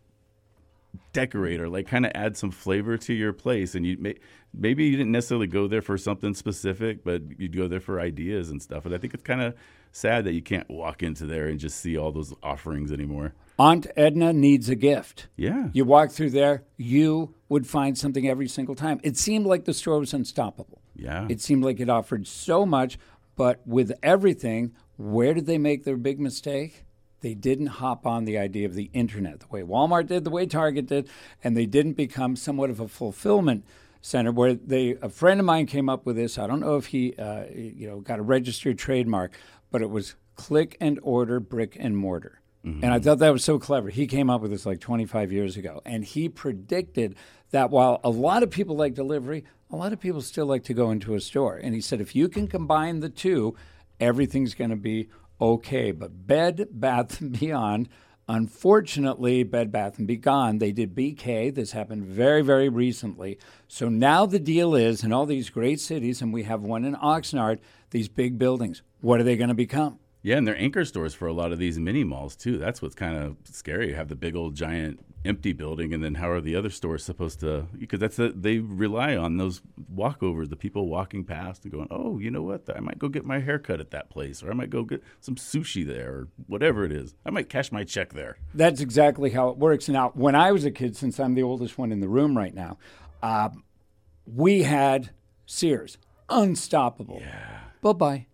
C: decorate or like kind of add some flavor to your place and you may, maybe you didn't necessarily go there for something specific but you'd go there for ideas and stuff and i think it's kind of sad that you can't walk into there and just see all those offerings anymore.
E: Aunt edna needs a gift.
C: Yeah.
E: You walk through there you would find something every single time. It seemed like the store was unstoppable.
C: Yeah.
E: It seemed like it offered so much but with everything where did they make their big mistake they didn't hop on the idea of the internet the way Walmart did, the way Target did, and they didn't become somewhat of a fulfillment center where they a friend of mine came up with this. I don't know if he uh, you know got a registered trademark, but it was click and order brick and mortar. Mm-hmm. And I thought that was so clever. He came up with this like 25 years ago, and he predicted that while a lot of people like delivery, a lot of people still like to go into a store. And he said if you can combine the two, everything's going to be okay. But Bed Bath and Beyond, unfortunately, Bed Bath and Beyond, they did BK. This happened very, very recently. So now the deal is in all these great cities, and we have one in Oxnard, these big buildings. What are they going to become?
C: Yeah, and they're anchor stores for a lot of these mini malls too. That's what's kind of scary. You have the big old giant empty building, and then how are the other stores supposed to? Because that's a, they rely on those walkovers, the people walking past and going, "Oh, you know what? I might go get my haircut at that place, or I might go get some sushi there, or whatever it is. I might cash my check there."
E: That's exactly how it works. Now, when I was a kid, since I'm the oldest one in the room right now, uh, we had Sears, unstoppable.
C: Yeah.
E: Bye bye.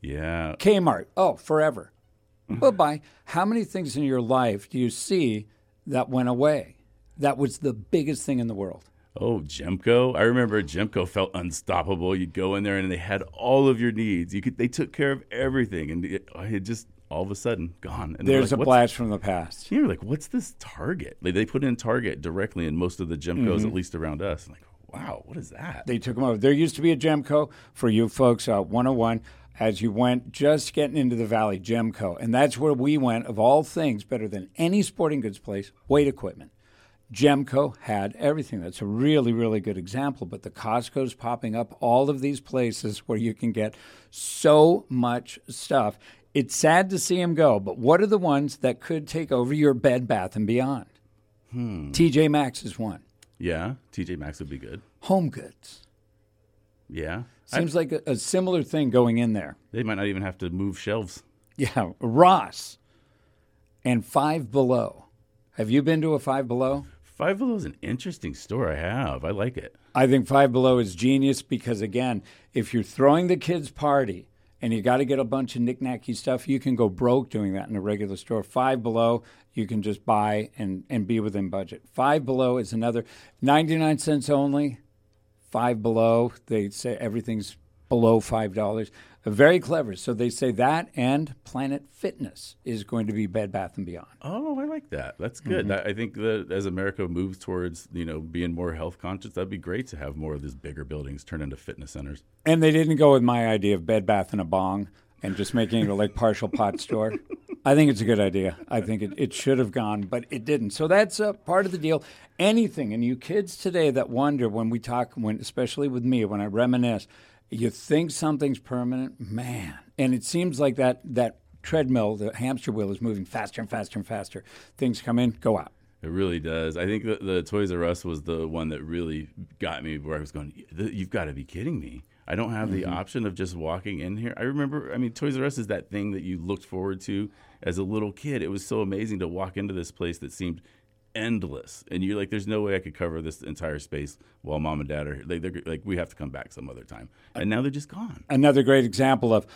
C: Yeah.
E: Kmart, oh, forever. bye bye. How many things in your life do you see that went away? That was the biggest thing in the world.
C: Oh, Gemco! I remember Gemco felt unstoppable. You'd go in there and they had all of your needs. You could, they took care of everything, and it, it just all of a sudden gone. And
E: There's
C: like,
E: a blast from the past.
C: You're like, what's this Target? Like they put in Target directly in most of the Gemcos,
E: Mm-hmm.
C: at least around us. I'm like, wow, what is that?
E: They took them over. There used to be a Gemco for you folks, uh, 101, as you went just getting into the valley, Gemco. And that's where we went, of all things, better than any sporting goods place, weight equipment. Gemco had everything. That's a really, really good example. But the Costco's popping up, all of these places where you can get so much stuff. It's sad to see them go, but what are the ones that could take over your Bed Bath and Beyond? Hmm. TJ Maxx is one.
C: yeah, TJ Maxx would be good.
E: Home Goods
C: Yeah, I-
E: seems like a, a similar thing going in there.
C: they might not even have to move shelves.
E: Yeah, Ross and Five Below. Have you been to a Five Below?
C: Five Below is an interesting store. I have. I like it.
E: I think Five Below is genius because, again, if you're throwing the kids' party and you got to get a bunch of knickknacky stuff, you can go broke doing that in a regular store. Five Below, you can just buy and, and be within budget. Five Below is another 99 cents only. Five Below, they say everything's below $5. Very clever. So they say that and Planet Fitness is going to be Bed Bath and Beyond.
C: Oh, I like that. That's good.
E: Mm-hmm.
C: I think that as America moves towards you know being more health conscious, that'd be great to have more of these bigger buildings turn into fitness centers.
E: And they didn't go with my idea of Bed Bath and a bong and just making it a like partial pot store. I think it's a good idea. I think it, it should have gone, but it didn't. So that's a part of the deal. Anything, and you kids today that wonder when we talk, when especially with me, when I reminisce, You think something's permanent, man, and it seems like that that treadmill, the hamster wheel, is moving faster and faster and faster. Things come in, go out.
C: It really does. I think the, the Toys R Us was the one that really got me where I was going, you've got to be kidding me. I don't have the mm-hmm. option of just walking in here. I remember, I mean, Toys R Us is that thing that you looked forward to as a little kid. It was so amazing to walk into this place that seemed endless. And you're like, there's no way I could cover this entire space while mom and dad are here. Like, they're, like we have to come back some other time. And now they're just gone.
E: Another great example of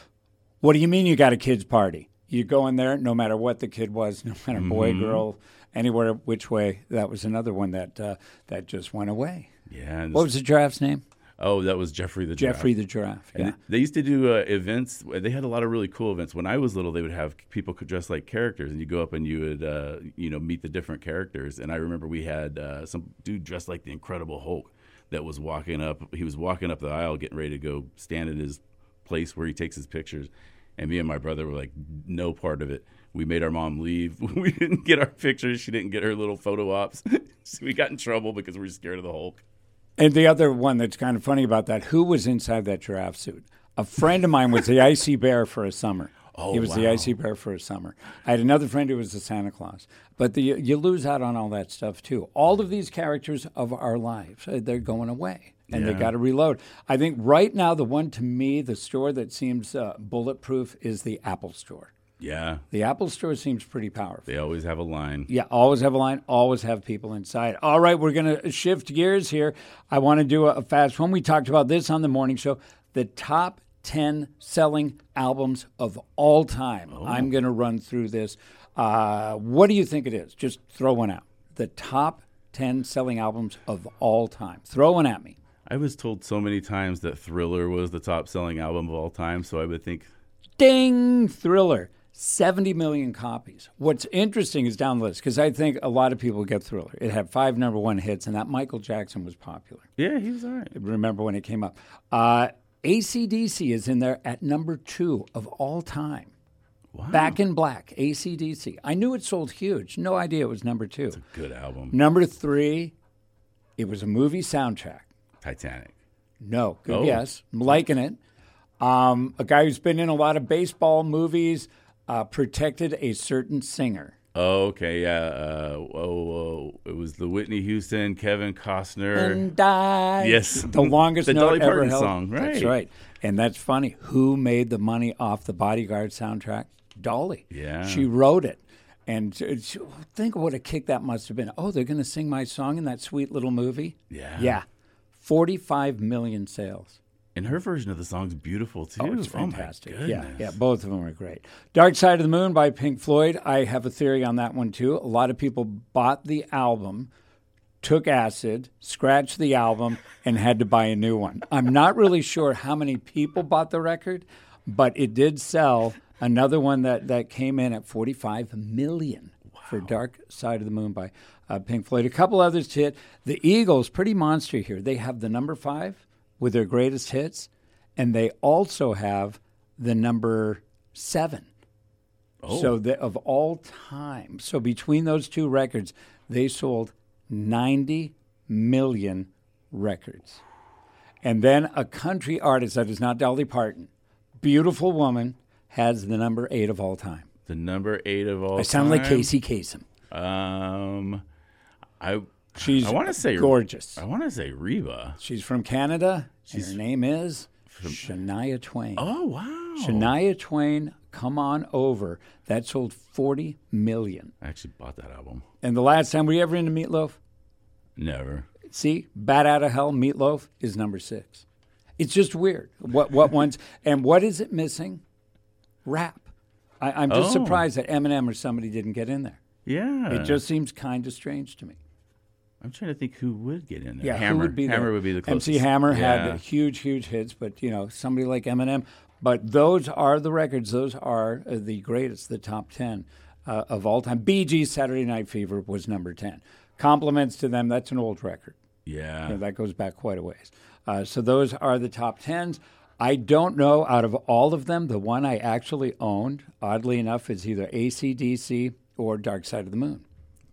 E: what do you mean you got a kids party? You go in there, no matter what the kid was, no matter boy, girl, anywhere, which way. That was another one that uh, that just went away.
C: Yeah.
E: What was the giraffe's name?
C: Oh, that was Jeffrey the Giraffe.
E: Jeffrey the giraffe. Yeah.
C: th- They used to do uh, events. They had a lot of really cool events. When I was little, they would have people dress like characters, and you go up and you would, uh, you know, meet the different characters. And I remember we had uh, some dude dressed like the Incredible Hulk that was walking up. He was walking up the aisle, getting ready to go stand at his place where he takes his pictures. And me and my brother were like, no part of it. We made our mom leave. we didn't get our pictures. She didn't get her little photo ops. so we got in trouble because we were scared of the Hulk.
E: And the other one that's kind of funny about that, who was inside that giraffe suit? A friend of mine was the icy bear for a summer.
C: Oh,
E: he was the icy bear for a summer. I had another friend who was the Santa Claus. But the, you lose out on all that stuff too. All of these characters of our lives, uh, they're going away. And they got to reload. I think right now, the one to me, the store that seems uh, bulletproof is the Apple Store.
C: Yeah,
E: The Apple Store seems pretty powerful.
C: they always have a line.
E: Yeah, always have a line, always have people inside. All right, we're going to shift gears here. I want to do a, fast one. We talked about this on the morning show the top 10 selling albums of all time. I'm going to run through this. Uh, what do you think it is? Just throw one out. The top 10 selling albums of all time. Throw one at me.
C: I was told so many times that Thriller was the top selling album of all time, so I would think,
E: Ding! Thriller. 70 million copies. What's interesting is down the list because I think a lot of people get Thriller. It had five number one hits, and that Michael Jackson was popular.
C: yeah, he was all right.
E: remember when it came up. Uh, ACDC is in there at number two of all time.
C: Wow.
E: Back in Black, ACDC. I knew it sold huge. No idea it was number two.
C: Good album.
E: Number three, it was a movie soundtrack.
C: Titanic.
E: No, good
C: Oh.
E: guess. I'm liking it. Um, a guy who's been in a lot of baseball movies uh, protected a certain singer.
C: Oh, okay, yeah. Uh, whoa, whoa. It was the Whitney Houston, Kevin Costner.
E: And I.
C: Yes.
E: The longest
C: The
E: note
C: Dolly
E: ever
C: Parton
E: held.
C: song,
E: That's
C: right.
E: right. And that's funny. Who made the money off the Bodyguard soundtrack? Dolly.
C: Yeah.
E: She wrote it. And think of what a kick that must have been. Oh, they're going to sing my song in that sweet little movie?
C: Yeah.
E: Yeah. 45 million sales.
C: And her version of the song's beautiful too.
E: Oh, it's fantastic. yeah,
C: goodness.
E: yeah, both of them are great. Dark Side of the Moon by Pink Floyd. I have a theory on that one too. A lot of people bought the album, took acid, scratched the album, and had to buy a new one. I'm not really sure how many people bought the record, but it did sell. Another one that, that came in at 45 million for Dark Side of the Moon by uh, Pink Floyd. A couple others to hit. The Eagles, pretty monster here. They have the number five with their greatest hits, and they also have the number seven. Oh. So the, of all time. So between those two records, they sold 90 million records. And then a country artist that is not Dolly Parton, beautiful woman, has the number eight of all time.
C: The number eight of all
E: I sound like
C: time.
E: Casey Kasem.
C: Um, I
E: She's
C: I want to say
E: gorgeous.
C: I want to say Reba.
E: She's from Canada, and her name is Shania Twain.
C: Oh wow!
E: Shania Twain, come on over. That sold 40 million.
C: I actually bought that album.
E: And the last time, were you ever into Meatloaf?
C: Never.
E: See, Bat Out of Hell, Meatloaf is number six. It's just weird. What what ones and what is it missing? Rap. I, I'm just
C: Oh.
E: surprised that Eminem or somebody didn't get in there.
C: Yeah.
E: It just seems kind of strange to me.
C: I'm trying to think who would get in there.
E: Yeah,
C: Hammer.
E: who would be
C: Hammer
E: there?
C: would be the closest.
E: MC Hammer
C: Yeah.
E: had huge, huge hits, but you know somebody like Eminem. But those are the records. Those are uh, the greatest, the top ten uh, of all time. Gees' Saturday Night Fever was number ten. Compliments to them. That's an old record.
C: Yeah.
E: You know, that goes back quite a ways. Uh, so those are the top tens. I don't know out of all of them, the one I actually owned, oddly enough, is either ACDC or Dark Side of the Moon.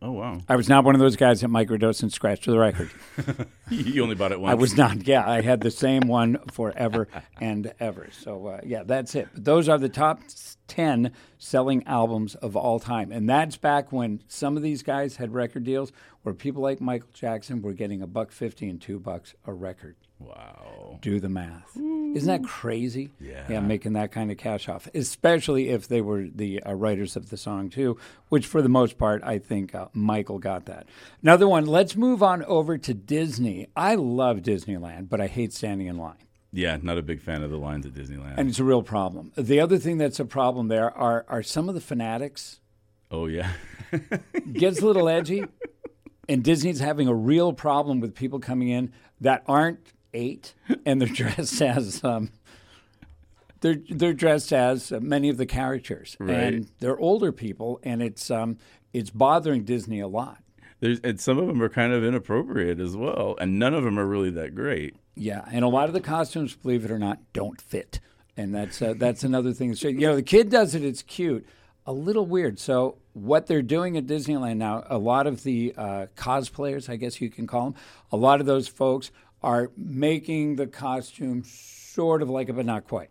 C: Oh wow.
E: I was not one of those guys that microdosed and scratched to the record.
C: you only bought it once.
E: I was not. Yeah, I had the same one forever and ever. So uh, yeah, that's it. But those are the top ten selling albums of all time, and that's back when some of these guys had record deals where people like Michael Jackson were getting a buck fifty and two bucks a record.
C: Wow.
E: Do the math. Isn't that crazy?
C: Yeah.
E: Yeah, making that kind of cash off, especially if they were the uh, writers of the song, too, which for the most part, I think uh, Michael got that. Another one, let's move on over to Disney. I love Disneyland, but I hate standing in line.
C: Yeah, not a big fan of the lines at Disneyland.
E: And it's a real problem. The other thing that's a problem there are, are some of the fanatics.
C: oh yeah.
E: Gets a little edgy, and Disney's having a real problem with people coming in that aren't eight and they're dressed as um, they're they're dressed as many of the characters,
C: Right.
E: and they're older people, and it's um, it's bothering Disney a lot.
C: There's and some of them are kind of inappropriate as well, and none of them are really that great.
E: Yeah, and a lot of the costumes, believe it or not, don't fit, and that's uh, that's another thing. So you know, the kid does it; it's cute. A little weird. So what they're doing at Disneyland now, a lot of the uh, cosplayers, I guess you can call them, a lot of those folks are making the costume sort of like it, but not quite.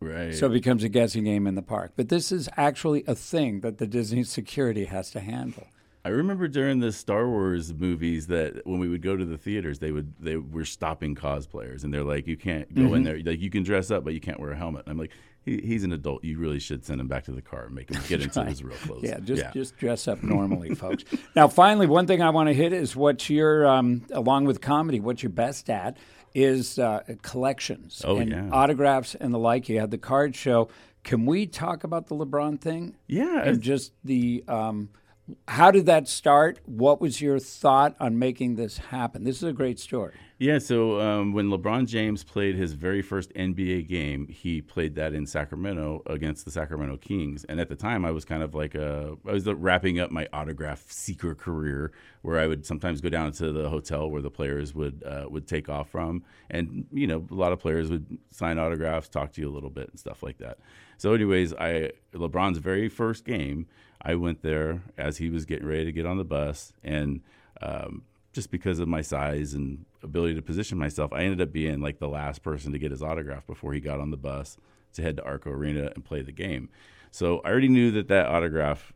C: Right.
E: So it becomes a guessing game in the park. But this is actually a thing that the Disney security has to handle.
C: I remember during the Star Wars movies that when we would go to the theaters, they would they were stopping cosplayers, and they're like, "You can't go
E: Mm-hmm.
C: in there. Like you can dress up, but you can't wear a helmet." And I'm like, he, "He's an adult. You really should send him back to the car and make him get into his real clothes."
E: Yeah, just just dress up normally, folks. Now, finally, one thing I want to hit is what you're, um, along with comedy, what you're best at is uh, collections
C: Oh,
E: and
C: yeah.
E: autographs and the like. You had the card show. Can we talk about the LeBron thing?
C: yeah.
E: and just the um, how did that start? What was your thought on making this happen? This is a great story.
C: Yeah, so um, when LeBron James played his very first NBA game, he played that in Sacramento against the Sacramento Kings. And at the time, I was kind of like a, I was wrapping up my autograph seeker career, where I would sometimes go down to the hotel where the players would uh, would take off from, and you know, a lot of players would sign autographs, talk to you a little bit, and stuff like that. So, anyways, I LeBron's very first game, I went there as he was getting ready to get on the bus, and um, just because of my size and ability to position myself, I ended up being like the last person to get his autograph before he got on the bus to head to Arco Arena and play the game. So I already knew that that autograph,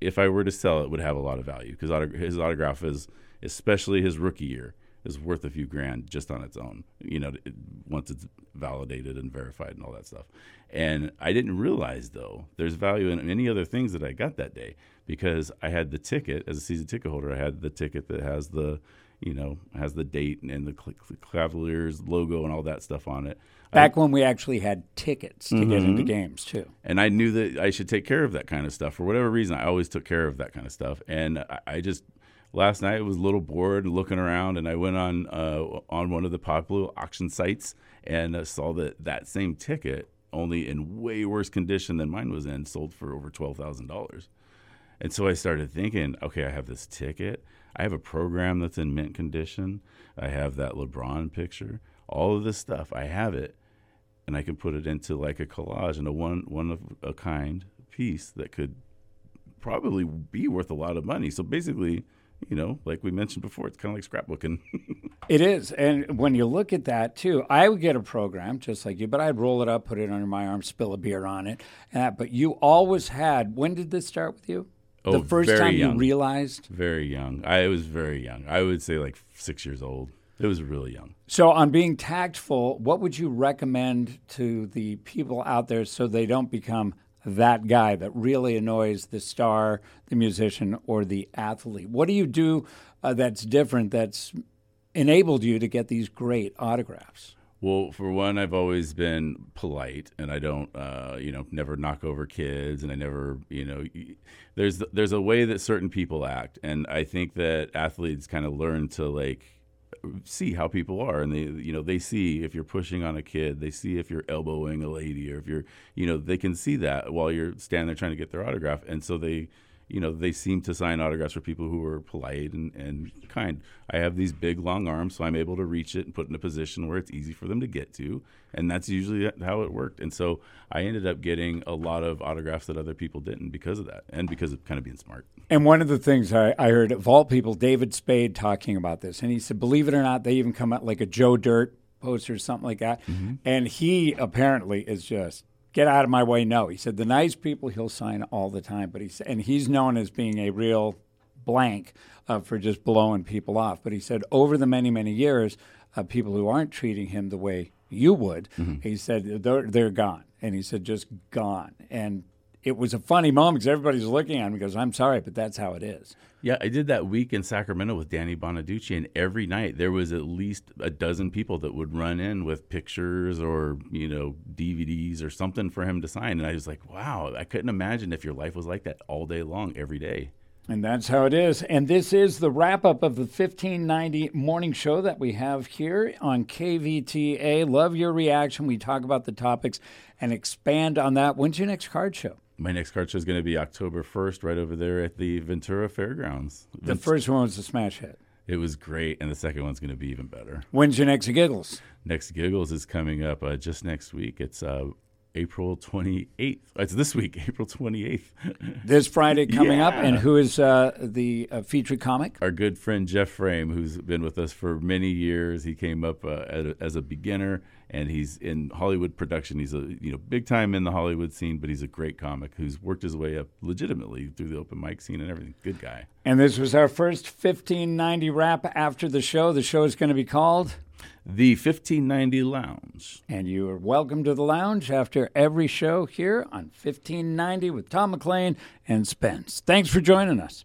C: if I were to sell it, would have a lot of value because his autograph is, especially his rookie year, is worth a few grand just on its own. You know, it, once it's validated and verified and all that stuff. And I didn't realize though, there's value in many other things that I got that day because I had the ticket as a season ticket holder. I had the ticket that has the, you know, has the date and the Cavaliers logo and all that stuff on it.
E: Back when we actually had tickets to get
C: Mm-hmm.
E: into games too.
C: and I knew that I should take care of that kind of stuff for whatever reason. I always took care of that kind of stuff, and I, I just last night was a little bored looking around, and I went on uh, on one of the popular auction sites and uh, saw that that same ticket, only in way worse condition than mine was in, sold for over twelve thousand dollars. And so I started thinking, okay, I have this ticket. I have a program that's in mint condition. I have that LeBron picture. All of this stuff, I have it, and I can put it into like a collage and a one one of a kind piece that could probably be worth a lot of money. So basically, you know, like we mentioned before, it's kind of like scrapbooking.
E: It is, and when you look at that too, I would get a program just like you, but I'd roll it up, put it under my arm, spill a beer on it. And that, but you always had. When did this start with you?
C: Oh,
E: the first time
C: young.
E: you realized.
C: very young. I was very young. I would say like six years old. It was really young.
E: So, on being tactful, what would you recommend to the people out there so they don't become that guy that really annoys the star, the musician, or the athlete? What do you do uh, that's different that's enabled you to get these great autographs?
C: Well, for one, I've always been polite, and I don't, uh, you know, never knock over kids, and I never, you know, there's there's a way that certain people act, and I think that athletes kind of learn to like see how people are, and they, you know, they see if you're pushing on a kid, they see if you're elbowing a lady, or if you're, you know, they can see that while you're standing there trying to get their autograph, and so they, you know, they seem to sign autographs for people who are polite and, and kind. I have these big, long arms, so I'm able to reach it and put in a position where it's easy for them to get to. And that's usually how it worked. And so I ended up getting a lot of autographs that other people didn't because of that and because of kind of being smart.
E: And one of the things I, I heard at Vault People, David Spade talking about this, and he said, believe it or not, they even come out like a Joe Dirt poster or something like that. Mm-hmm. And he apparently is just get out of my way. No, he said the nice people he'll sign all the time, but he said, and he's known as being a real blank uh, for just blowing people off. But he said over the many many years, uh, people who aren't treating him the way you would, he said they're they're gone, and he said just gone. And it was a funny moment because everybody's looking at him goes, "I'm sorry, but that's how it is."
C: Yeah, I did that week in Sacramento with Danny Bonaduce, and every night there was at least a dozen people that would run in with pictures or you know DVDs or something for him to sign, and I was like, wow, I couldn't imagine if your life was like that all day long, every day.
E: And that's how it is. And this is the wrap up of the 1590 morning show that we have here on KVTA. Love your reaction. We talk about the topics and expand on that. When's your next card show?
C: My next card show is going to be October 1st, right over there at the Ventura Fairgrounds.
E: The first one was a smash hit.
C: It was great, and the second one's going to be even better.
E: When's your next giggles?
C: Next Giggles is coming up uh, just next week. It's uh, April 28th. It's this week, April 28th.
E: This Friday coming up. And who is uh, the uh, featured comic?
C: Our good friend Jeff Frame, who's been with us for many years, he came up uh, as a beginner, and he's in Hollywood production. He's a you know big time in the Hollywood scene, but he's a great comic who's worked his way up legitimately through the open mic scene and everything. Good guy.
E: And this was our first 1590 wrap after the show. The show is going to be called.
C: The 1590 Lounge.
E: And you are welcome to the lounge after every show here on 1590 with Tom McLean and Spence. Thanks for joining us.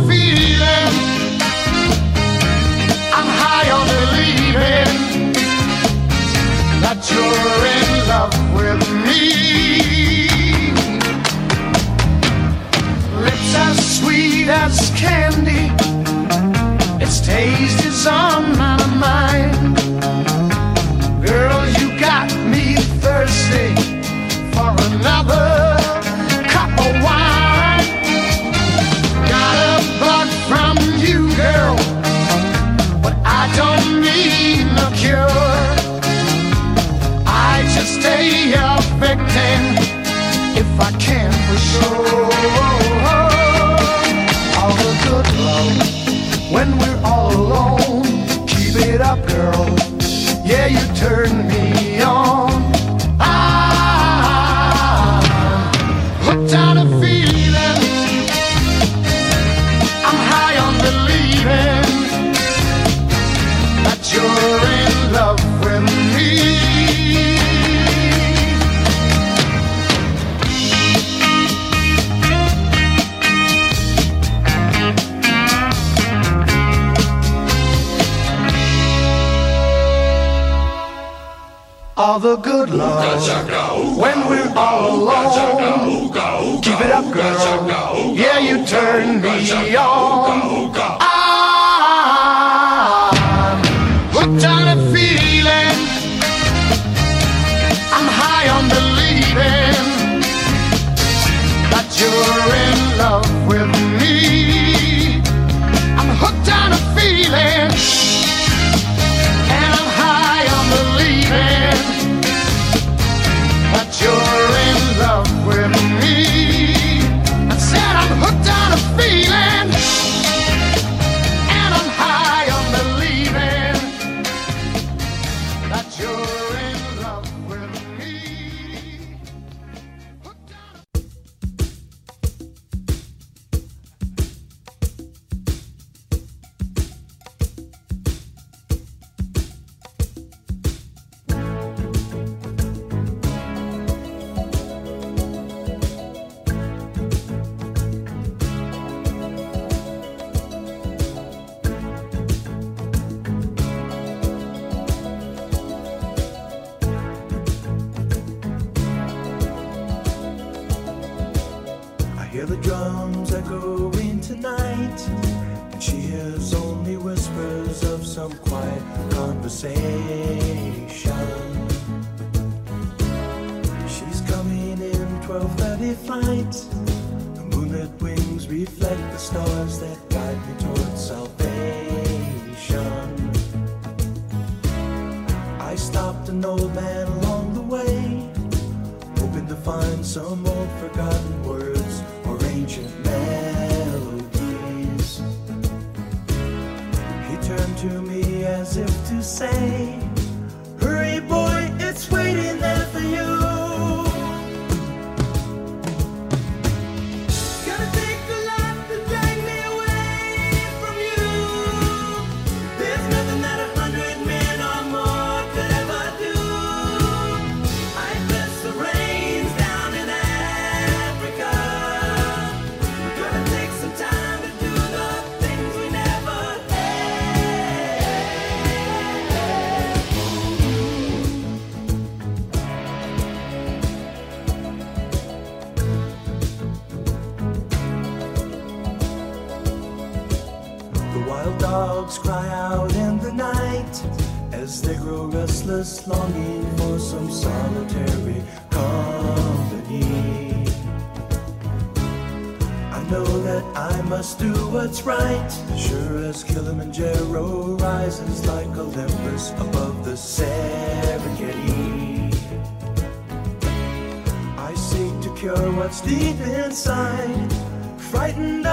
F: you're in love with me. Lips as sweet as candy. Its taste is on my mind. Girl, you got me thirsty turn All the good love when we're all alone. Keep it up, girl. Yeah, you turn me on. I'm hooked on a feeling. I'm high on believing that you're in love with me. I'm hooked on a feeling.
G: Say, what's deep inside, frightened.